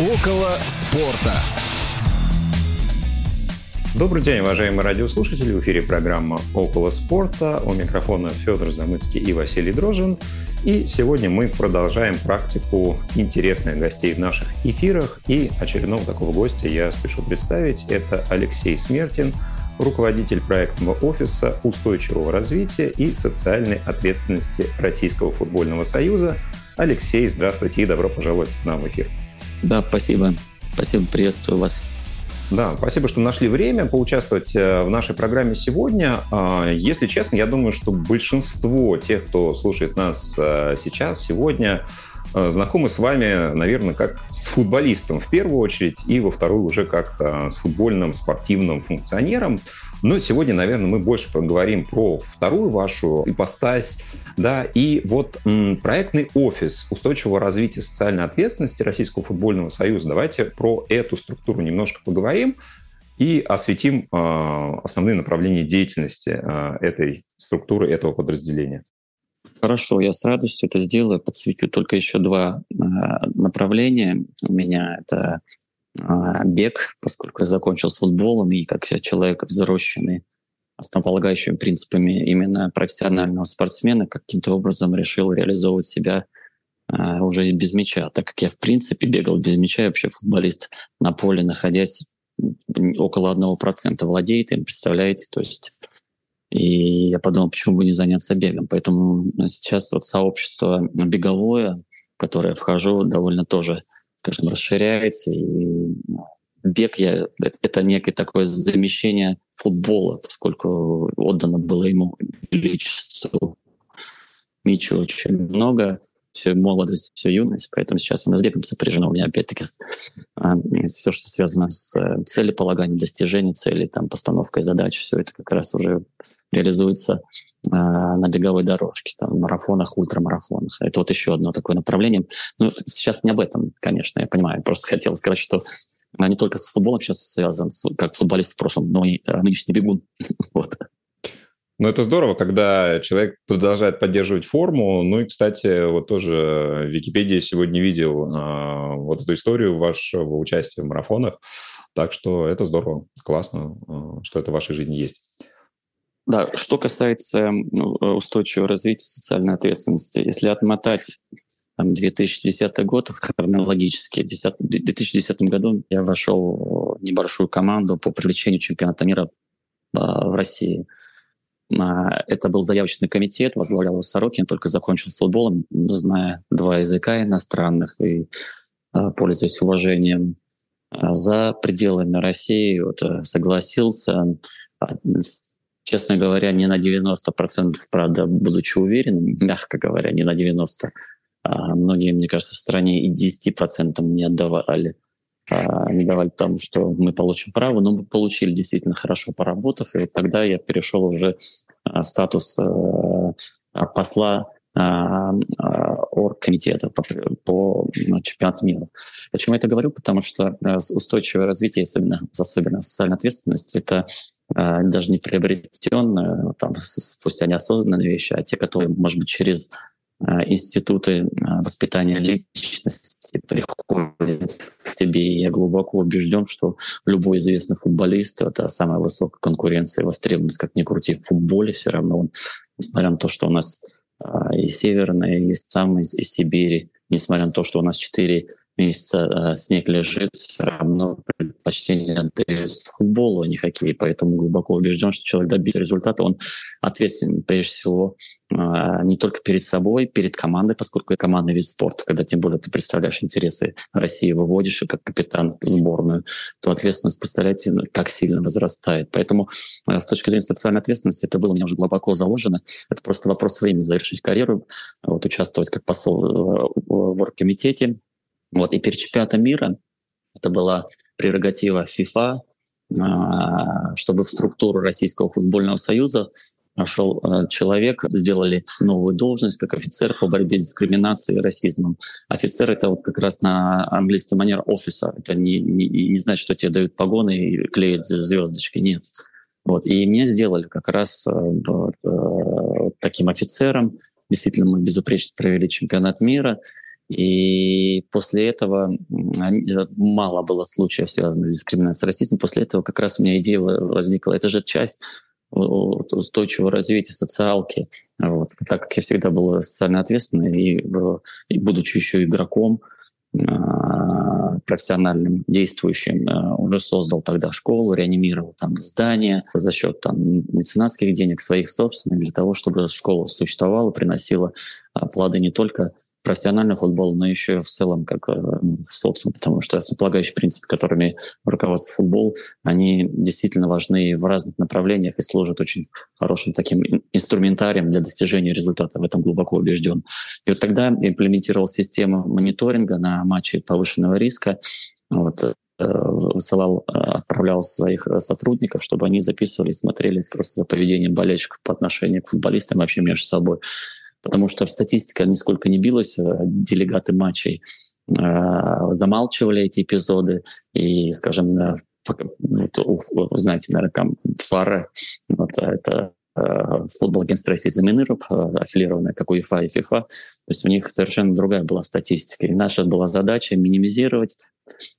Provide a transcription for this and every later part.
Около спорта. Добрый день, уважаемые радиослушатели. В эфире программа «Около спорта». У микрофона Федор Замыцкий и Василий Дрожин. И сегодня мы продолжаем практику интересных гостей в наших эфирах. И очередного такого гостя я спешу представить. Это Алексей Смертин, руководитель проектного офиса устойчивого развития и социальной ответственности Российского футбольного союза. Алексей, здравствуйте и добро пожаловать к нам в эфир. Да, спасибо. Спасибо, приветствую вас. Да, спасибо, что нашли время поучаствовать э, в нашей программе сегодня. А, если честно, я думаю, что большинство тех, кто слушает нас э, сейчас, сегодня, э, знакомы с вами, наверное, как с футболистом в первую очередь, и во вторую уже как с футбольным спортивным функционером. Но сегодня, наверное, мы больше поговорим про вторую вашу ипостась, да, и вот м, проектный офис устойчивого развития социальной ответственности Российского футбольного союза. Давайте про эту структуру немножко поговорим и осветим э, основные направления деятельности э, этой структуры, этого подразделения. Хорошо, я с радостью это сделаю. Подсветю только еще два э, направления. У меня это бег, поскольку я закончил с футболом и как человек взросленный основополагающими принципами именно профессионального спортсмена, каким-то образом решил реализовывать себя а, уже без мяча, так как я в принципе бегал без мяча, я вообще футболист на поле, находясь около одного процента владеет им, представляете, то есть и я подумал, почему бы не заняться бегом. Поэтому сейчас вот сообщество беговое, в которое вхожу, довольно тоже скажем, расширяется. И ну, бег я, это некое такое замещение футбола, поскольку отдано было ему величеству Мичу очень много, всю молодость, всю юность, поэтому сейчас у нас бегом сопряжено. У меня опять-таки а, все, что связано с э, целеполаганием, достижением цели, там, постановкой задач, все это как раз уже реализуется а, на беговой дорожке, там, марафонах, ультрамарафонах. Это вот еще одно такое направление. Ну, сейчас не об этом, конечно, я понимаю. Просто хотел сказать, что не только с футболом сейчас связан, как футболист в прошлом, но и а, нынешний бегун. вот. Ну, это здорово, когда человек продолжает поддерживать форму. Ну и, кстати, вот тоже в Википедии сегодня видел э, вот эту историю вашего участия в марафонах. Так что это здорово, классно, э, что это в вашей жизни есть. Да, что касается ну, э, устойчивого развития социальной ответственности, если отмотать там, 2010 год хронологически, в 2010 году я вошел в небольшую команду по привлечению чемпионата мира а, в России. А, это был заявочный комитет, возглавлял его Сорокин, только закончил с футболом, зная два языка иностранных и а, пользуясь уважением за пределами России, вот, э, согласился честно говоря, не на 90%, правда, будучи уверенным, мягко говоря, не на 90%. А многие, мне кажется, в стране и 10% не отдавали а, не давали тому, что мы получим право, но мы получили действительно хорошо поработав, и вот тогда я перешел уже а, статус а, посла а, а, оргкомитета по, по ну, чемпионату мира. Почему я это говорю? Потому что устойчивое развитие, особенно, особенно социальная ответственность, это даже не приобретенные, там, спустя неосознанные вещи, а те, которые, может быть, через а, институты а, воспитания личности приходят к тебе. И я глубоко убежден, что любой известный футболист — это самая высокая конкуренция и востребованность, как ни крути, в футболе все равно. Он, несмотря на то, что у нас и северные, есть сам из, из Сибири, несмотря на то, что у нас четыре месяца э, снег лежит, все равно предпочтение отдает футболу, а не хоккей. Поэтому глубоко убежден, что человек добиться результата, он ответственен прежде всего э, не только перед собой, перед командой, поскольку это командный вид спорта, когда тем более ты представляешь интересы России, выводишь как капитан сборную, то ответственность, представляете, как сильно возрастает. Поэтому э, с точки зрения социальной ответственности это было у меня уже глубоко заложено. Это просто вопрос времени завершить карьеру, вот, участвовать как посол в оргкомитете, вот, и перед чемпионатом мира это была прерогатива ФИФА, а, чтобы в структуру Российского футбольного союза нашел а, человек, сделали новую должность как офицер по борьбе с дискриминацией и расизмом. Офицер — это вот как раз на английском манер офиса. Это не, не, не значит, что тебе дают погоны и клеят звездочки. Нет. Вот. И меня сделали как раз а, вот, вот таким офицером. Действительно, мы безупречно провели чемпионат мира. И после этого мало было случаев, связанных с дискриминацией расизмом. После этого как раз у меня идея возникла. Это же часть устойчивого развития социалки. Вот. Так как я всегда был социально ответственный и, и будучи еще игроком, а, профессиональным, действующим, а, уже создал тогда школу, реанимировал там здание за счет там меценатских денег своих собственных для того, чтобы школа существовала, приносила плоды не только профессиональный футбол, но еще и в целом как э, в социум, потому что основополагающие принципы, которыми руководствует футбол, они действительно важны в разных направлениях и служат очень хорошим таким инструментарием для достижения результата. В этом глубоко убежден. И вот тогда имплементировал систему мониторинга на матчи повышенного риска. Вот, э, высылал, э, отправлял своих сотрудников, чтобы они записывали, смотрели просто за поведением болельщиков по отношению к футболистам вообще между собой потому что статистика нисколько не билась, э, делегаты матчей э, замалчивали эти эпизоды, и, скажем, э, вот, знаете, наверное, Фара, вот, это футбол Against Racism in Europe, аффилированная как УЕФА и ФИФА. То есть у них совершенно другая была статистика. И наша была задача минимизировать,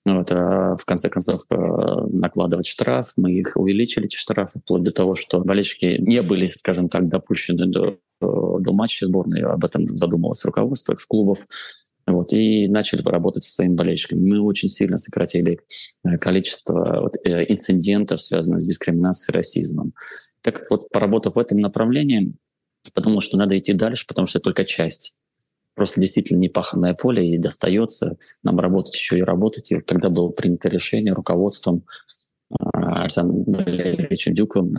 вот, а в конце концов накладывать штраф. Мы их увеличили, эти штрафы, вплоть до того, что болельщики не были, скажем так, допущены до до матча сборной, об этом задумалось руководство клубов. Вот, и начали работать со своими болельщиками. Мы очень сильно сократили э, количество вот, э, инцидентов, связанных с дискриминацией и расизмом. Так вот поработав в этом направлении, подумал, что надо идти дальше, потому что это только часть. Просто действительно непаханное поле, и достается нам работать еще и работать. И вот тогда было принято решение руководством э, Александром Дюковым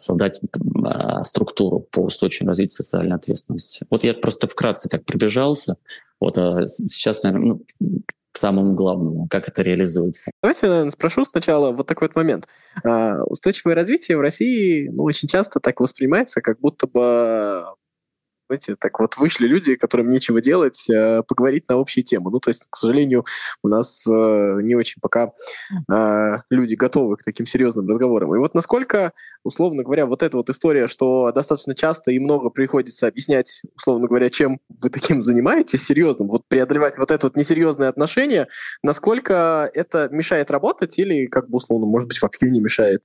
создать э, структуру по устойчивому развитию социальной ответственности. Вот я просто вкратце так пробежался. Вот а сейчас, наверное, ну, к самому главному, как это реализуется. Давайте наверное, спрошу сначала вот такой вот момент. А, устойчивое развитие в России ну, очень часто так воспринимается, как будто бы знаете, так вот вышли люди, которым нечего делать, э, поговорить на общие темы. Ну, то есть, к сожалению, у нас э, не очень пока э, люди готовы к таким серьезным разговорам. И вот насколько, условно говоря, вот эта вот история, что достаточно часто и много приходится объяснять, условно говоря, чем вы таким занимаетесь серьезным, вот преодолевать вот это вот несерьезное отношение, насколько это мешает работать или, как бы, условно, может быть, вообще не мешает?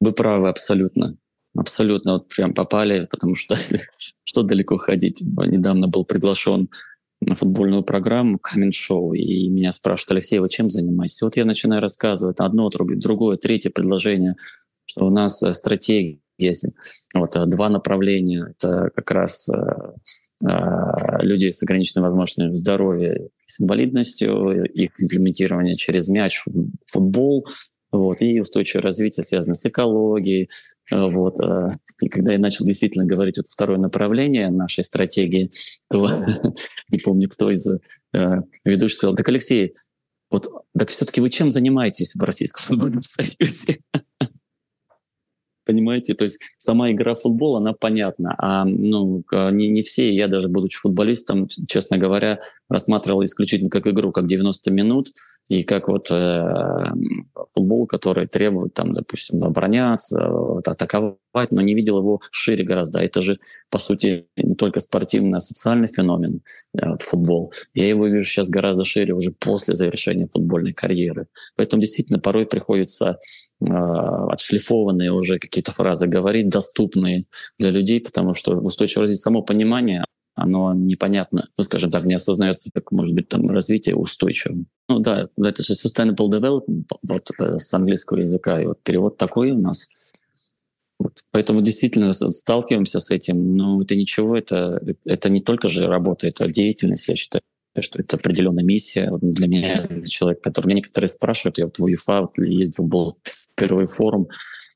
Вы правы абсолютно. Абсолютно вот прям попали, потому что что далеко ходить. Недавно был приглашен на футбольную программу Камин Шоу, и меня спрашивают, Алексей, вы чем занимаетесь? Вот я начинаю рассказывать одно, другое, третье предложение, что у нас э, стратегия есть. Вот э, два направления. Это как раз э, люди с ограниченными возможностями здоровья, с инвалидностью, их имплементирование через мяч футбол, вот, и устойчивое развитие связано с экологией. Э, вот. Э, и когда я начал действительно говорить вот второе направление нашей стратегии, то, не помню, кто из э, ведущих сказал, так, Алексей, вот так все-таки вы чем занимаетесь в Российском футбольном союзе? Понимаете, то есть сама игра в футбол, она понятна, а ну, не, не все, я даже будучи футболистом, честно говоря, рассматривал исключительно как игру, как 90 минут, и как вот э, футбол, который требует, там, допустим, обороняться, вот, атаковать, но не видел его шире гораздо. Это же, по сути, не только спортивный, а социальный феномен, э, вот, футбол. Я его вижу сейчас гораздо шире уже после завершения футбольной карьеры. Поэтому действительно порой приходится э, отшлифованные уже какие-то фразы говорить, доступные для людей, потому что устойчивое развитие, само понимание, оно непонятно, ну, скажем так, не осознается, как может быть там развитие устойчивым. Ну да, это же sustainable development вот, э, с английского языка, и вот перевод такой у нас. Вот. Поэтому действительно сталкиваемся с этим, но это ничего, это, это не только же работа, это деятельность, я считаю что это определенная миссия. Для меня человек, который меня некоторые спрашивают, я вот в УЕФА вот ездил, был впервые форум,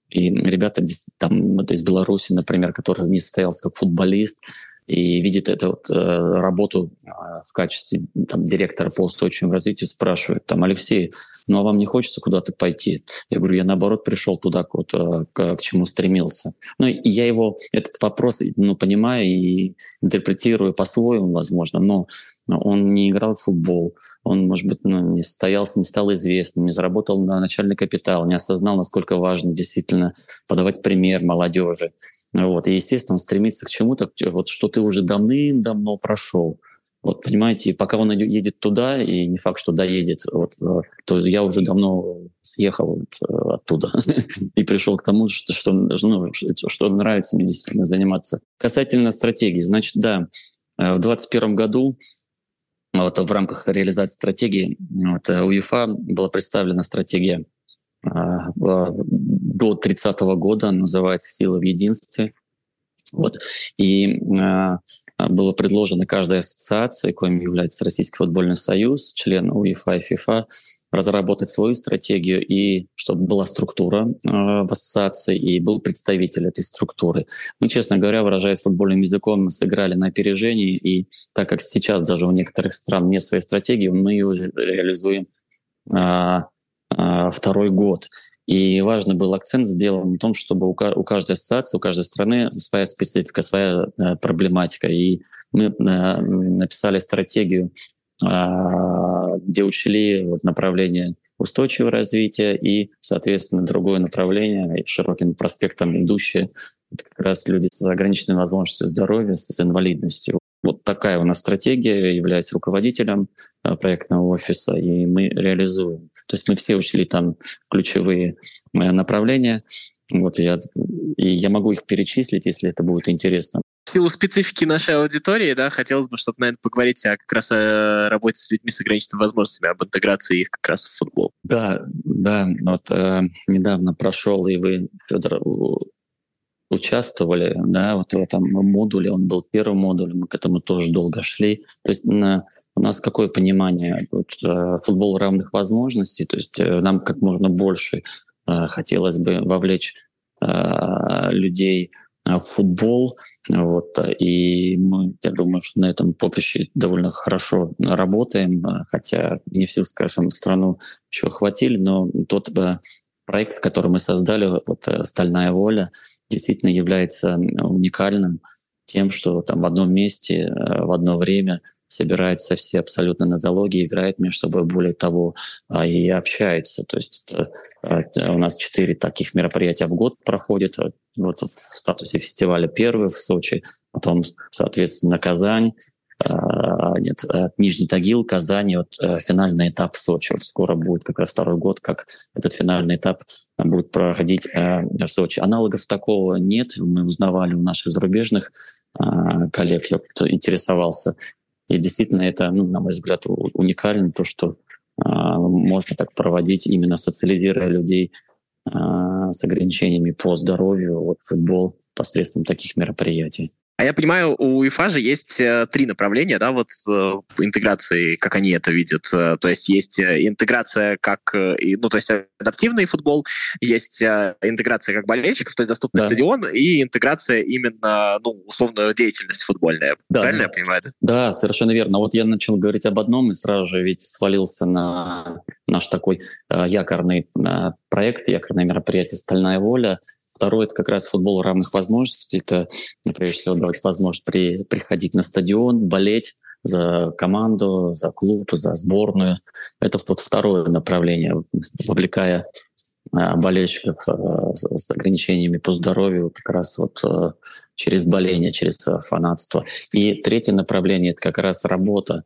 и ребята там вот из Беларуси, например, который не состоялся как футболист, и видит эту вот, э, работу э, в качестве там, директора по устойчивому развитию, спрашивает, там, Алексей, ну а вам не хочется куда-то пойти? Я говорю, я наоборот пришел туда, к, вот, э, к, к чему стремился. Ну и я его, этот вопрос, ну, понимаю и интерпретирую по-своему, возможно, но он не играл в футбол, он, может быть, ну, не состоялся, не стал известным, не заработал на начальный капитал, не осознал, насколько важно действительно подавать пример молодежи. Вот. И, естественно, он стремится к чему-то, вот, что ты уже давным-давно прошел. Вот, понимаете, пока он едет туда, и не факт, что доедет, вот, э, то я уже давно съехал вот, э, оттуда и пришел к тому, что, что, ну, что нравится мне действительно заниматься. Касательно стратегии, значит, да, э, в 2021 году вот, в рамках реализации стратегии вот, УЕФА была представлена стратегия до 30 года, называется «Сила в единстве», вот. И э, было предложено каждой ассоциации, коим является Российский футбольный союз, член УЕФА и ФИФА, разработать свою стратегию и чтобы была структура э, в ассоциации и был представитель этой структуры. Мы, честно говоря, выражаясь футбольным языком, мы сыграли на опережении, и так как сейчас даже у некоторых стран нет своей стратегии, мы ее реализуем э, э, второй год. И важный был акцент сделан на том, чтобы у каждой ассоциации, у каждой страны своя специфика, своя э, проблематика. И мы э, написали стратегию, а, где учли направление устойчивого развития и, соответственно, другое направление, широким проспектом идущие, это как раз люди с ограниченной возможностью здоровья, с инвалидностью. Вот такая у нас стратегия, являюсь руководителем э, проектного офиса, и мы реализуем. То есть мы все учли там ключевые мои направления. Вот я, и я могу их перечислить, если это будет интересно. В силу специфики нашей аудитории, да, хотелось бы, чтобы, наверное, поговорить о как раз о работе с людьми с ограниченными возможностями, об интеграции их как раз в футбол. Да, да, вот э, недавно прошел, и вы, Федор, участвовали, да, вот в этом модуле, он был первым модулем, мы к этому тоже долго шли. То есть на, у нас какое понимание? Вот, э, футбол равных возможностей, то есть э, нам как можно больше э, хотелось бы вовлечь людей в футбол. Вот, и мы, я думаю, что на этом поприще довольно хорошо работаем, хотя не всю, скажем, страну еще хватили, но тот проект, который мы создали, вот э, «Стальная воля», действительно является уникальным тем, что там в одном месте, э, в одно время собираются все абсолютно на залоге, играют между собой, более того, а, и общаются. То есть это, э, у нас четыре таких мероприятия в год проходят. Вот в статусе фестиваля первый в Сочи, потом, соответственно, Казань, а, нет, э, Нижний Тагил, Казань, вот э, финальный этап в Сочи. Вот скоро будет как раз второй год, как этот финальный этап будет проходить э, в Сочи. Аналогов такого нет. Мы узнавали у наших зарубежных коллег, кто интересовался. И действительно это, ну, на мой взгляд, уникально, то, что можно так проводить, именно социализируя людей с ограничениями по здоровью, вот футбол посредством таких мероприятий. А я понимаю, у УЕФА же есть э, три направления, да, вот э, интеграции, как они это видят. Э, то есть есть интеграция как, ну, то есть адаптивный футбол, есть интеграция как болельщиков, то есть доступный да. стадион, и интеграция именно, ну, условно, деятельность футбольная. Да, Правильно я понимаю? Да? да, совершенно верно. Вот я начал говорить об одном и сразу же ведь свалился на наш такой якорный проект, якорное мероприятие «Стальная воля», Второе — это как раз футбол равных возможностей. Это, ну, прежде всего, давать возможность при, приходить на стадион, болеть за команду, за клуб, за сборную. Это вот второе направление, вовлекая а, болельщиков а, с ограничениями по здоровью как раз вот а, через боление, через фанатство. И третье направление — это как раз работа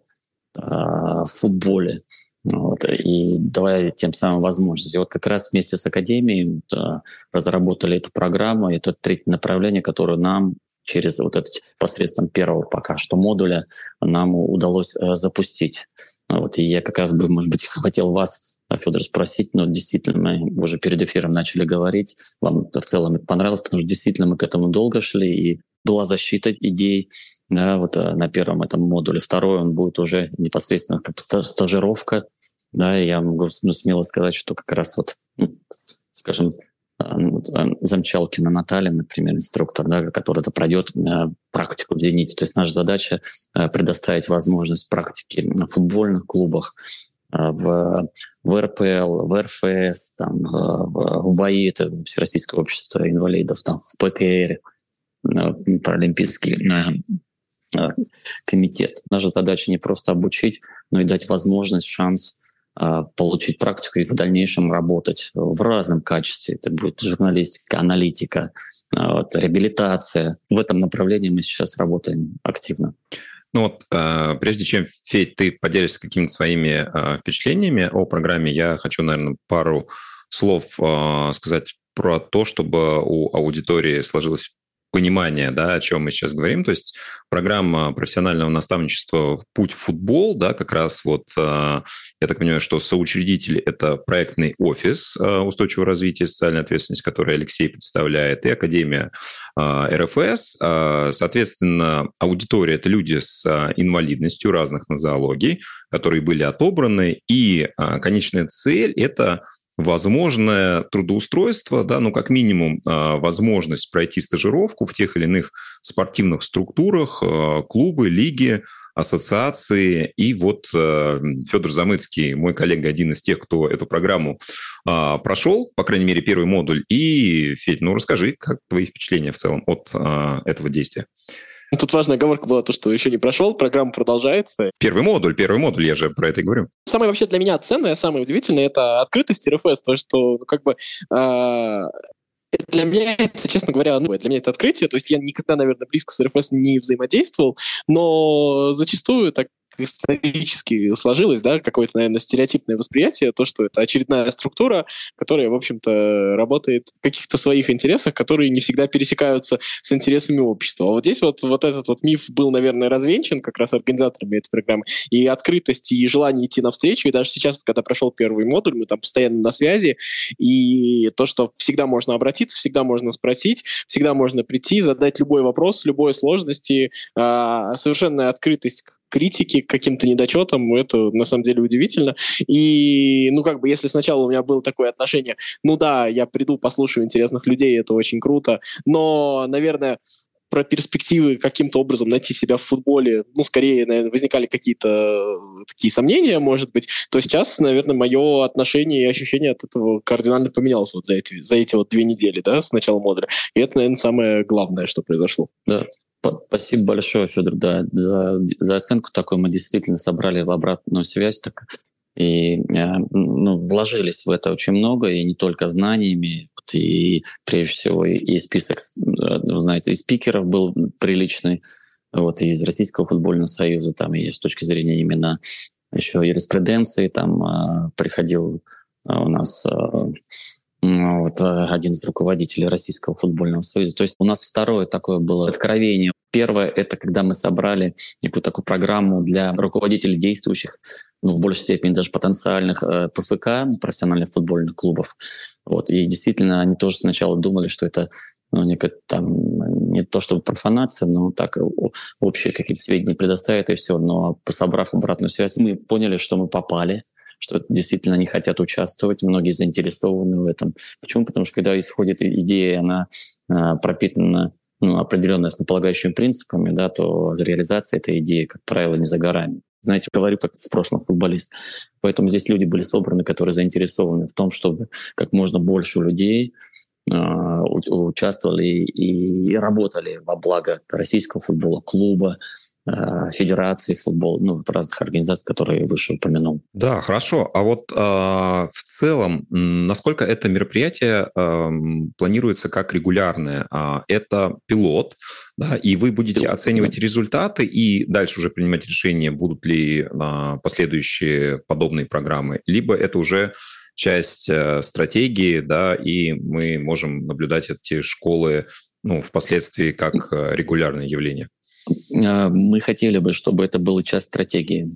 в футболе. Вот, и давая тем самым возможности. Вот как раз вместе с Академией да, разработали эту программу, это третье направление, которое нам через вот это посредством первого пока что модуля нам удалось э, запустить. Вот, и я как раз бы, может быть, хотел вас, Федор, спросить, но действительно мы уже перед эфиром начали говорить, вам в целом это понравилось, потому что действительно мы к этому долго шли, и была защита идей, да, вот э, на первом этом модуле. Второй он будет уже непосредственно как стажировка, да, я могу ну, смело сказать, что как раз вот, ну, скажем, э, ну, э, Замчалкина Наталья, например, инструктор, да, который это пройдет практику в «Зените». То есть наша задача предоставить возможность практики на футбольных клубах, в, в РПЛ, в РФС, там, в, в ВАИ, это Всероссийское общество инвалидов, там, в ПКР, Паралимпийский комитет. Наша задача не просто обучить, но и дать возможность, шанс э, получить практику и в дальнейшем работать в разном качестве. Это будет журналистика, аналитика, э, вот, реабилитация. В этом направлении мы сейчас работаем активно. Ну вот, э, прежде чем, Федь, ты поделишься какими-то своими э, впечатлениями о программе, я хочу, наверное, пару слов э, сказать про то, чтобы у аудитории сложилось понимание, да, о чем мы сейчас говорим. То есть программа профессионального наставничества «Путь в футбол», да, как раз вот, э, я так понимаю, что соучредитель – это проектный офис э, устойчивого развития и социальной ответственности, который Алексей представляет, и Академия э, РФС. Соответственно, аудитория – это люди с инвалидностью разных нозологий, которые были отобраны, и конечная цель – это возможное трудоустройство, да, ну, как минимум, а, возможность пройти стажировку в тех или иных спортивных структурах, а, клубы, лиги, ассоциации. И вот а, Федор Замыцкий, мой коллега, один из тех, кто эту программу прошел, по крайней мере, первый модуль. И, Федь, ну, расскажи, как твои впечатления в целом от этого действия? Тут важная оговорка была то, что еще не прошел, программа продолжается. Первый модуль, первый модуль, я же про это и говорю. Самое вообще для меня ценное, самое удивительное, это открытость РФС, то, что ну, как бы э, для меня это, честно говоря, ну, для меня это открытие. То есть я никогда, наверное, близко с РФС не взаимодействовал, но зачастую так исторически сложилось, да, какое-то, наверное, стереотипное восприятие, то, что это очередная структура, которая, в общем-то, работает в каких-то своих интересах, которые не всегда пересекаются с интересами общества. А вот здесь вот, вот этот вот миф был, наверное, развенчан как раз организаторами этой программы, и открытость, и желание идти навстречу, и даже сейчас, когда прошел первый модуль, мы там постоянно на связи, и то, что всегда можно обратиться, всегда можно спросить, всегда можно прийти, задать любой вопрос, любой сложности, а, совершенная открытость критики к каким-то недочетам, это на самом деле удивительно. И, ну, как бы, если сначала у меня было такое отношение, ну да, я приду, послушаю интересных людей, это очень круто, но, наверное, про перспективы каким-то образом найти себя в футболе, ну, скорее, наверное, возникали какие-то такие сомнения, может быть, то сейчас, наверное, мое отношение и ощущение от этого кардинально поменялось вот за эти, за эти вот две недели, да, с начала модуля. И это, наверное, самое главное, что произошло. Да, Спасибо большое, Федор, да, за, за оценку такой. Мы действительно собрали в обратную связь так, и э, ну, вложились в это очень много, и не только знаниями, и прежде всего и, список, э, знаете, и спикеров был приличный, вот, и из Российского футбольного союза, там и с точки зрения именно еще юриспруденции, там э, приходил у нас вот, э, один из руководителей Российского футбольного союза. То есть у нас второе такое было откровение. Первое — это когда мы собрали некую такую программу для руководителей действующих, ну, в большей степени даже потенциальных э, ПФК, профессиональных футбольных клубов. Вот. И действительно, они тоже сначала думали, что это ну, некая, там, не то чтобы профанация, но так общие какие-то сведения предоставят и все. Но собрав обратную связь, мы поняли, что мы попали — что действительно они хотят участвовать, многие заинтересованы в этом. Почему? Потому что когда исходит идея, она а, пропитана ну, определенно основополагающими принципами, да, то реализация этой идеи, как правило, не за горами. Знаете, говорю как в прошлом футболист. Поэтому здесь люди были собраны, которые заинтересованы в том, чтобы как можно больше людей э, участвовали и работали во благо российского футбола, клуба, Э, федерации футбол, ну, разных организаций, которые выше упомянул. Да, хорошо. А вот э, в целом, насколько это мероприятие э, планируется как регулярное? Э, это пилот, да, и вы будете пилот, оценивать да. результаты и дальше уже принимать решение, будут ли э, последующие подобные программы, либо это уже часть э, стратегии, да, и мы можем наблюдать эти школы ну, впоследствии как э, регулярное явление. А, мы хотели бы, чтобы это была часть стратегии.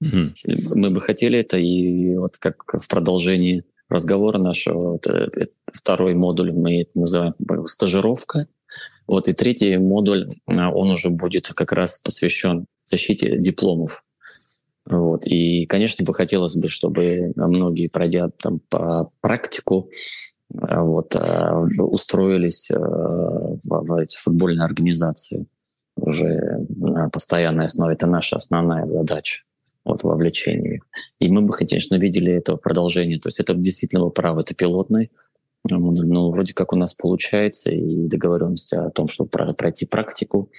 Угу. Мы бы хотели это, и вот как в продолжении разговора нашего, вот, э, второй модуль мы это называем стажировка. Вот, и третий модуль, а, он уже будет как раз посвящен защите дипломов. Вот. И, конечно, бы хотелось бы, чтобы многие, пройдя там по практику, а, вот, а, устроились э, в, в эти футбольные организации уже на постоянной основе. Это наша основная задача вот, вовлечение. И мы бы, конечно, видели это продолжение. То есть это действительно право, это пилотный. Ну, вроде как у нас получается, и договоренность о том, чтобы пройти практику.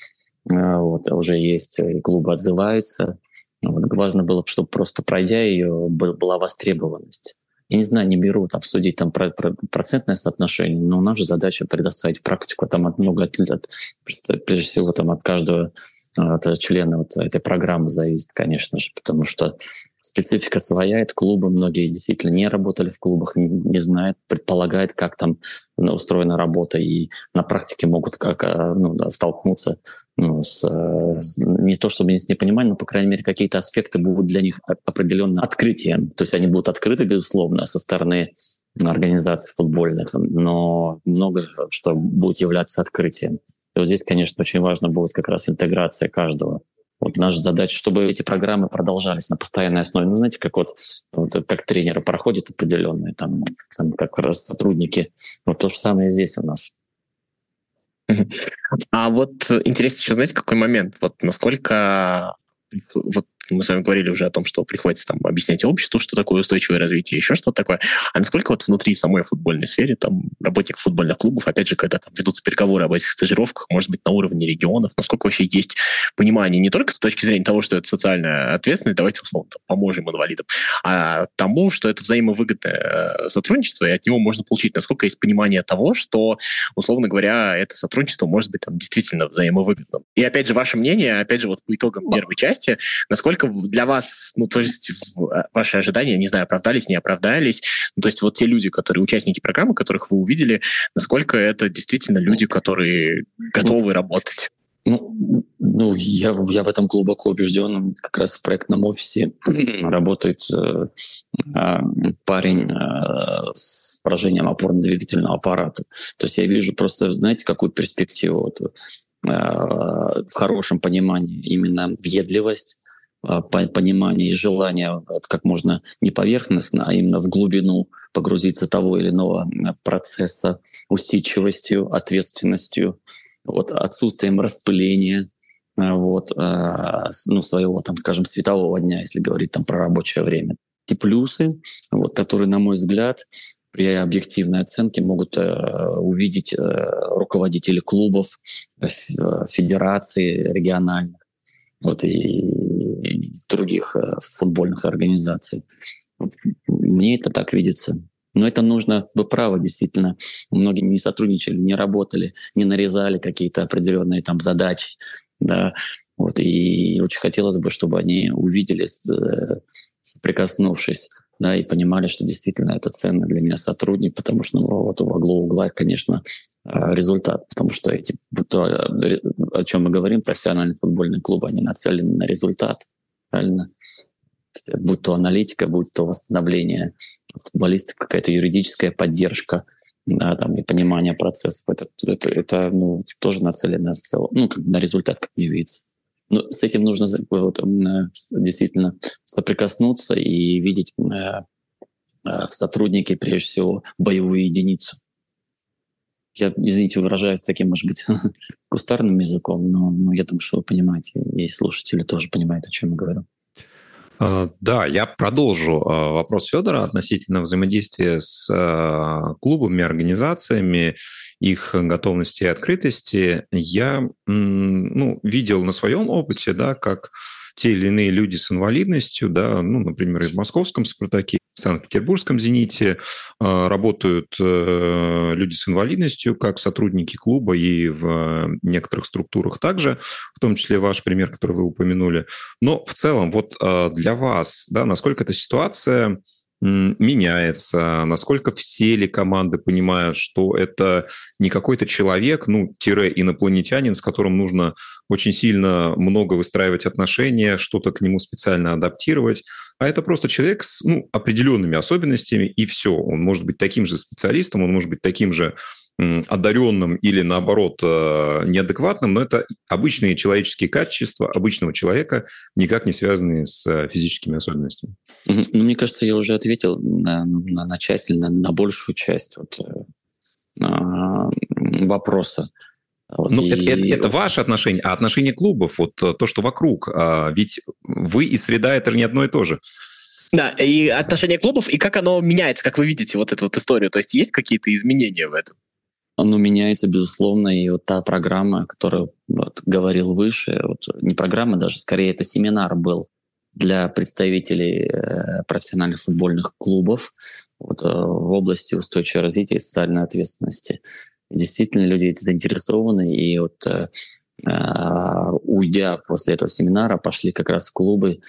Вот, уже есть, клубы отзываются. Вот, важно было, чтобы просто пройдя ее, была востребованность я не знаю, не берут обсудить там про, про процентное соотношение, но наша задача предоставить практику там от много от, от прежде всего там от каждого от члена вот этой программы зависит, конечно же, потому что специфика своя, это клубы, многие действительно не работали в клубах, не, не знают, предполагают, как там ну, устроена работа, и на практике могут как а, ну, да, столкнуться ну, с, с, не то чтобы с непониманием, но, по крайней мере, какие-то аспекты будут для них определенно открытием. То есть они будут открыты, безусловно, со стороны организаций футбольных, но много что будет являться открытием. И вот здесь, конечно, очень важно будет как раз интеграция каждого. Вот наша задача, чтобы эти программы продолжались на постоянной основе. Ну, знаете, как вот, вот как тренеры проходят определенные, там, там как раз сотрудники. Вот то же самое здесь у нас. А вот интересно еще, знаете, какой момент? Вот насколько вот мы с вами говорили уже о том, что приходится там объяснять обществу, что такое устойчивое развитие, еще что-то такое. А насколько вот внутри самой футбольной сферы, там, работников футбольных клубов, опять же, когда там ведутся переговоры об этих стажировках, может быть, на уровне регионов, насколько вообще есть понимание не только с точки зрения того, что это социальная ответственность, давайте условно там, поможем инвалидам, а тому, что это взаимовыгодное э, сотрудничество, и от него можно получить, насколько есть понимание того, что, условно говоря, это сотрудничество может быть там действительно взаимовыгодным. И опять же, ваше мнение, опять же, вот по итогам первой части, насколько насколько для вас, ну, то есть э, ваши ожидания, не знаю, оправдались, не оправдались, ну, то есть вот те люди, которые участники программы, которых вы увидели, насколько это действительно люди, которые готовы работать? Ну, ну я, я в этом глубоко убежден. Как раз в проектном офисе работает э, э, парень э, с поражением опорно-двигательного аппарата. То есть я вижу просто, знаете, какую перспективу вот, э, в хорошем понимании именно въедливость, понимание и желание как можно не поверхностно, а именно в глубину погрузиться того или иного процесса усидчивостью, ответственностью, вот, отсутствием распыления, а, вот, а, ну, своего, там, скажем, светового дня, если говорить там про рабочее время. Эти плюсы, вот, которые, на мой взгляд, при объективной оценке могут э, увидеть э, руководители клубов, э, федераций региональных. Вот, и других э, футбольных организаций. Мне это так видится. Но это нужно, вы правы, действительно. Многие не сотрудничали, не работали, не нарезали какие-то определенные там задачи. Да. Вот, и очень хотелось бы, чтобы они увидели, э, соприкоснувшись, да, и понимали, что действительно это ценно для меня сотрудник, потому что ну, вот у угла угла, конечно, э, результат, потому что эти, то, о чем мы говорим, профессиональные футбольные клубы, они нацелены на результат правильно? Будь то аналитика, будь то восстановление футболистов, какая-то юридическая поддержка, да, там, и понимание процессов. Это, это, это ну, тоже нацелено в целом, ну, как на результат, как мне видится. Но с этим нужно вот, действительно соприкоснуться и видеть э, э, в сотруднике, прежде всего, боевую единицу. Я, извините, выражаюсь таким, может быть, кустарным языком, но, но я думаю, что вы понимаете, и слушатели тоже понимают, о чем я говорю. А, да, я продолжу а, вопрос Федора относительно взаимодействия с а, клубами, организациями, их готовности и открытости. Я ну, видел на своем опыте, да, как те или иные люди с инвалидностью, да, ну, например, и в московском «Спартаке», Санкт-Петербургском «Зените» э, работают э, люди с инвалидностью, как сотрудники клуба и в некоторых структурах также, в том числе ваш пример, который вы упомянули. Но в целом, вот э, для вас, да, насколько эта ситуация меняется, насколько все ли команды понимают, что это не какой-то человек, ну, тире инопланетянин, с которым нужно очень сильно много выстраивать отношения, что-то к нему специально адаптировать, а это просто человек с ну, определенными особенностями, и все. Он может быть таким же специалистом, он может быть таким же одаренным или, наоборот, э, неадекватным, но это обычные человеческие качества обычного человека, никак не связанные с э, физическими особенностями. Ну, мне кажется, я уже ответил на, на, на часть, на, на большую часть вот, э, вопроса. Вот ну, и... это, это, это ваше отношение, а отношение клубов, вот то, что вокруг. А, ведь вы и среда – это не одно и то же. Да, и отношение клубов, и как оно меняется, как вы видите вот эту вот историю. То есть есть какие-то изменения в этом? Оно меняется, безусловно, и вот та программа, которую вот, говорил выше, вот, не программа даже, скорее это семинар был для представителей э, профессиональных футбольных клубов вот, э, в области устойчивого развития и социальной ответственности. Действительно, люди заинтересованы, и вот э, уйдя после этого семинара, пошли как раз в клубы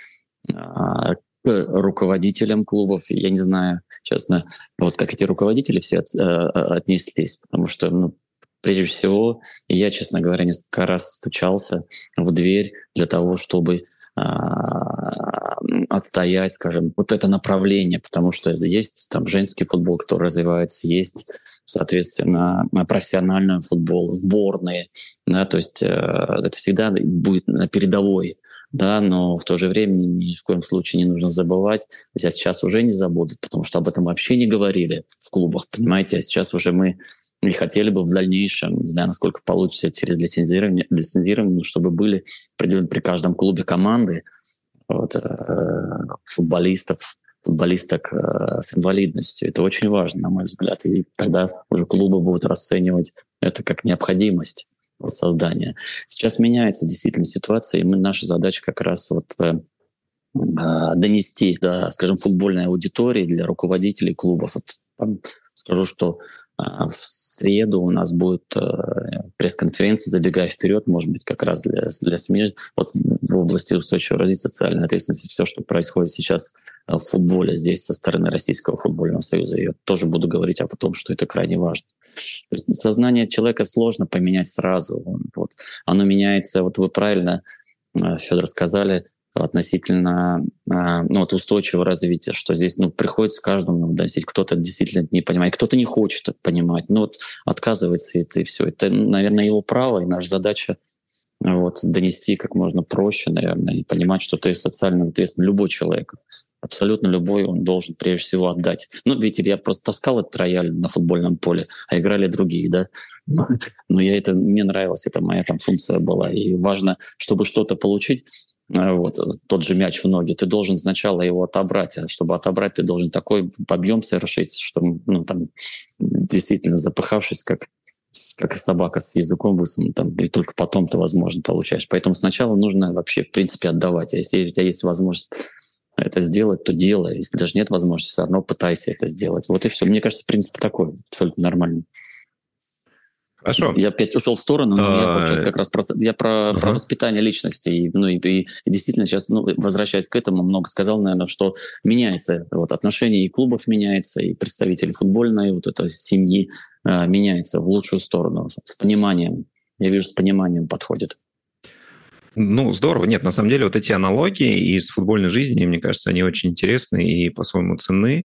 к руководителям клубов. Я не знаю, честно, вот как эти руководители все от, отнеслись, потому что ну, прежде всего, я, честно говоря, несколько раз стучался в дверь для того, чтобы а, отстоять, скажем, вот это направление, потому что есть там женский футбол, который развивается, есть, соответственно, профессиональный футбол, сборные, да, то есть э, это всегда будет на передовой, да, но в то же время ни в коем случае не нужно забывать, сейчас уже не забудут, потому что об этом вообще не говорили в клубах, понимаете, а сейчас уже мы и хотели бы в дальнейшем, не знаю, насколько получится через лицензирование, лицензирование чтобы были определенно при каждом клубе команды вот, э, футболистов, футболисток э, с инвалидностью. Это очень важно, на мой взгляд. И тогда уже клубы будут расценивать это как необходимость создания. Сейчас меняется действительно ситуация, и мы, наша задача как раз вот э, донести до, скажем, футбольной аудитории, для руководителей клубов. Вот, скажу, что а, в среду у нас будет э, пресс-конференция, забегая вперед, может быть, как раз для, для СМИ, вот в области устойчивого развития социальной ответственности, все, что происходит сейчас э, в футболе здесь со стороны Российского футбольного союза. Я тоже буду говорить об том, что это крайне важно. То есть сознание человека сложно поменять сразу. Вот. Оно меняется, вот вы правильно, э, Федор, сказали, относительно а, ну, вот устойчивого развития, что здесь ну, приходится каждому доносить, кто-то действительно не понимает, кто-то не хочет понимать, ну вот отказывается это и все. Это, наверное, его право, и наша задача вот, донести как можно проще, наверное, и понимать, что ты социально ответственный, любой человек, абсолютно любой, он должен прежде всего отдать. Ну, видите, я просто таскал этот рояль на футбольном поле, а играли другие, да. Но я это, мне нравилось, это моя там функция была. И важно, чтобы что-то получить, Э, вот, тот же мяч в ноги, ты должен сначала его отобрать, а чтобы отобрать, ты должен такой объем совершить, что ну, там, действительно запыхавшись, как как собака с языком высунутым, и только потом ты, возможно, получаешь. Поэтому сначала нужно вообще, в принципе, отдавать. А если у тебя есть возможность это сделать, то делай. Если даже нет возможности, все равно пытайся это сделать. Вот и все. Мне кажется, принцип такой, абсолютно нормальный. Хорошо. Я опять ушел в сторону, но я сейчас как раз про, я про, про воспитание личности. И, ну, и, и, и действительно сейчас, ну, возвращаясь к этому, много сказал, наверное, что меняется вот, отношение и клубов меняется, и представителей футбольной вот этой семьи э, меняется в лучшую сторону, с пониманием. Я вижу, с пониманием подходит. Ну, здорово. Нет, на самом деле вот эти аналогии из футбольной жизни, мне кажется, они очень интересны и по-своему ценны.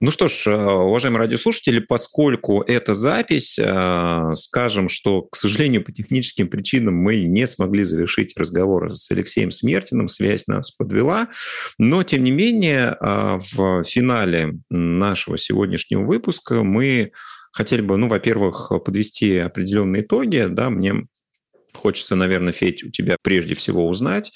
Ну что ж, э, уважаемые радиослушатели, поскольку это запись, э, скажем, что, к сожалению, по техническим причинам мы не смогли завершить разговор с Алексеем Смертиным, связь нас подвела, но, тем не менее, э, в финале нашего сегодняшнего выпуска мы хотели бы, ну, во-первых, подвести определенные итоги, да, мне хочется, наверное, Федь, у тебя прежде всего узнать,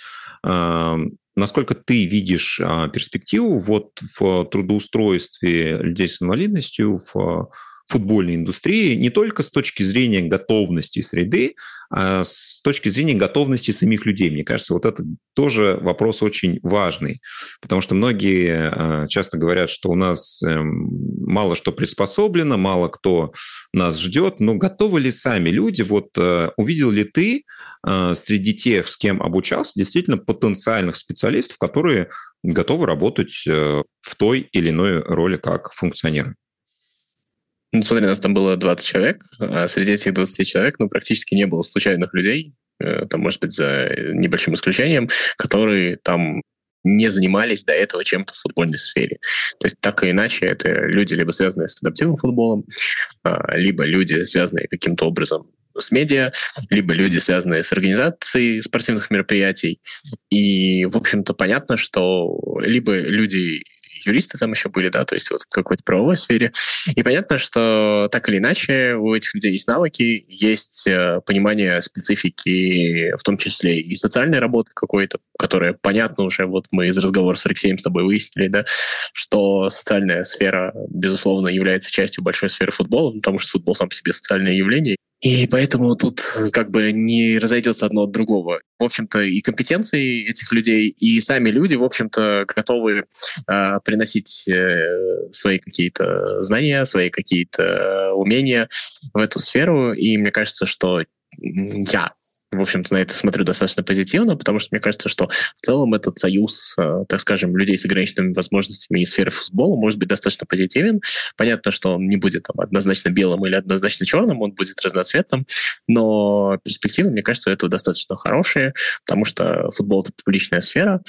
Насколько ты видишь а, перспективу вот в трудоустройстве людей с инвалидностью, в футбольной индустрии не только с точки зрения готовности среды, а с точки зрения готовности самих людей. Мне кажется, вот это тоже вопрос очень важный, потому что многие а, часто говорят, что у нас эм, мало что приспособлено, мало кто нас ждет, но готовы ли сами люди? Вот э, увидел ли ты э, среди тех, с кем обучался, действительно потенциальных специалистов, которые готовы работать э, в той или иной роли как функционеры? Ну, смотри, у нас там было 20 человек, а среди этих 20 человек, ну, практически не было случайных людей, э, там, может быть, за небольшим исключением, которые там не занимались до этого чем-то в футбольной сфере. То есть так или иначе это люди либо связанные с адаптивным футболом, а, либо люди, связанные каким-то образом с медиа, либо люди, связанные с организацией спортивных мероприятий. И, в общем-то, понятно, что либо люди юристы там еще были, да, то есть вот в какой-то правовой сфере. И понятно, что так или иначе у этих людей есть навыки, есть э, понимание специфики, в том числе и социальной работы какой-то, которая понятно уже, вот мы из разговора с Алексеем с тобой выяснили, да, что социальная сфера, безусловно, является частью большой сферы футбола, потому что футбол сам по себе социальное явление, и поэтому тут как бы не разойдется одно от другого. В общем-то, и компетенции этих людей, и сами люди, в общем-то, готовы э, приносить э, свои какие-то знания, свои какие-то умения в эту сферу. И мне кажется, что я в общем-то, на это смотрю достаточно позитивно, потому что мне кажется, что в целом этот союз, э, так скажем, людей с ограниченными возможностями и сферы футбола может быть достаточно позитивен. Понятно, что он не будет там, однозначно белым или однозначно черным, он будет разноцветным, но перспективы, мне кажется, у этого достаточно хорошие, потому что футбол — это публичная сфера,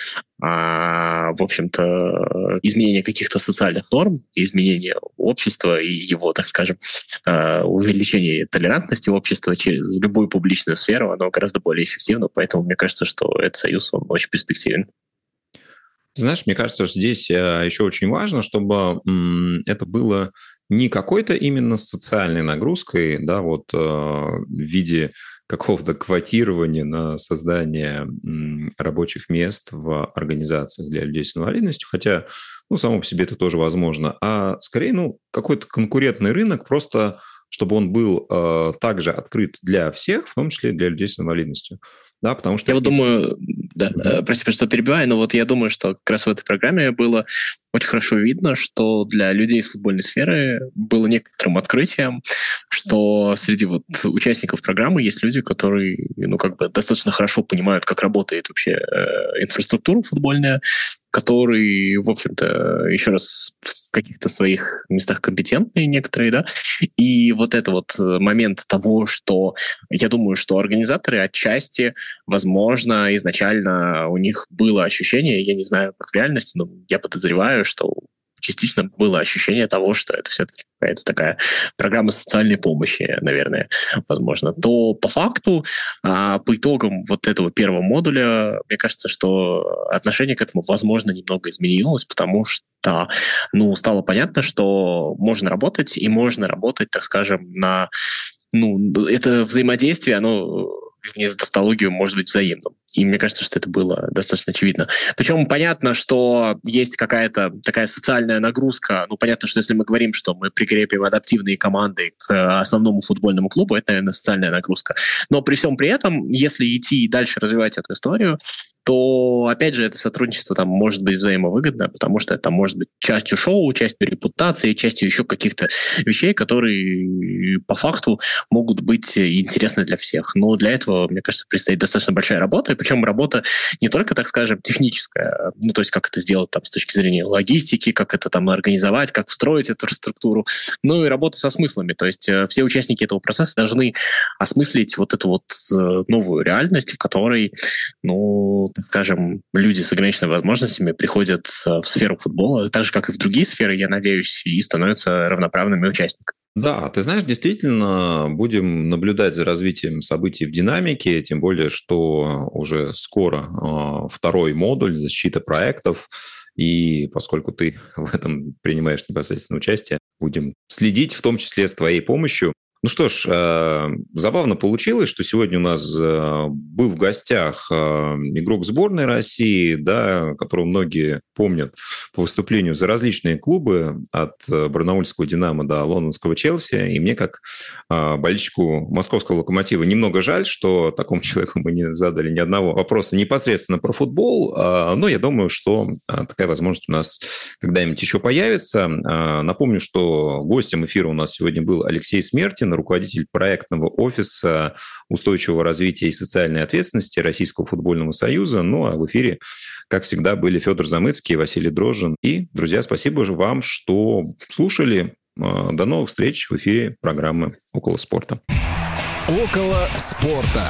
а, в общем-то, изменение каких-то социальных норм, изменение общества и его, так скажем, э, увеличение толерантности общества через любую публичную сферу, оно гораздо более эффективно, поэтому мне кажется, что этот союз, он очень перспективен. Знаешь, мне кажется, что здесь э, еще очень важно, чтобы это было не какой-то именно социальной нагрузкой, да, вот э, в виде какого-то квотирования на создание рабочих мест в организациях для людей с инвалидностью, хотя, ну, само по себе это тоже возможно, а скорее, ну, какой-то конкурентный рынок, просто чтобы он был э, также открыт для всех, в том числе для людей с инвалидностью. Да, потому что... Я вот думаю, да, mm-hmm. прости, что перебиваю, но вот я думаю, что как раз в этой программе было очень хорошо видно, что для людей из футбольной сферы было некоторым открытием, что среди вот участников программы есть люди, которые, ну, как бы достаточно хорошо понимают, как работает вообще э, инфраструктура футбольная, которые, в общем-то, еще раз в каких-то своих местах компетентные некоторые, да, и вот это вот э, момент того, что я думаю, что организаторы отчасти, возможно, изначально у них было ощущение, я не знаю, как в реальности, но я подозреваю, что частично было ощущение того, что это все-таки какая-то такая программа социальной помощи, наверное, возможно, то по факту, а, по итогам вот этого первого модуля, мне кажется, что отношение к этому, возможно, немного изменилось, потому что ну, стало понятно, что можно работать, и можно работать, так скажем, на ну, это взаимодействие, оно извините тавтологию, может быть взаимным. И мне кажется, что это было достаточно очевидно. Причем понятно, что есть какая-то такая социальная нагрузка. Ну, понятно, что если мы говорим, что мы прикрепим адаптивные команды к основному футбольному клубу, это, наверное, социальная нагрузка. Но при всем при этом, если идти и дальше развивать эту историю, то, опять же, это сотрудничество там может быть взаимовыгодно, потому что это может быть частью шоу, частью репутации, частью еще каких-то вещей, которые по факту могут быть интересны для всех. Но для этого, мне кажется, предстоит достаточно большая работа, и причем работа не только, так скажем, техническая, ну, то есть как это сделать там с точки зрения логистики, как это там организовать, как встроить эту структуру, ну и работа со смыслами, то есть э, все участники этого процесса должны осмыслить вот эту вот э, новую реальность, в которой, ну, скажем, люди с ограниченными возможностями приходят в сферу футбола, так же, как и в другие сферы, я надеюсь, и становятся равноправными участниками. Да, ты знаешь, действительно, будем наблюдать за развитием событий в динамике, тем более, что уже скоро э, второй модуль защита проектов, и поскольку ты в этом принимаешь непосредственно участие, будем следить, в том числе с твоей помощью. Ну что ж, э, забавно получилось, что сегодня у нас э, был в гостях э, игрок сборной России, да, которого многие помнят по выступлению за различные клубы от Барнаульского «Динамо» до лондонского «Челси». И мне, как болельщику московского «Локомотива», немного жаль, что такому человеку мы не задали ни одного вопроса непосредственно про футбол, но я думаю, что такая возможность у нас когда-нибудь еще появится. Напомню, что гостем эфира у нас сегодня был Алексей Смертин, руководитель проектного офиса устойчивого развития и социальной ответственности Российского футбольного союза. Ну, а в эфире, как всегда, были Федор Замыцкий, Василий Дрожжин. И, друзья, спасибо вам, что слушали. А, до новых встреч в эфире программы «Около спорта». «Около спорта».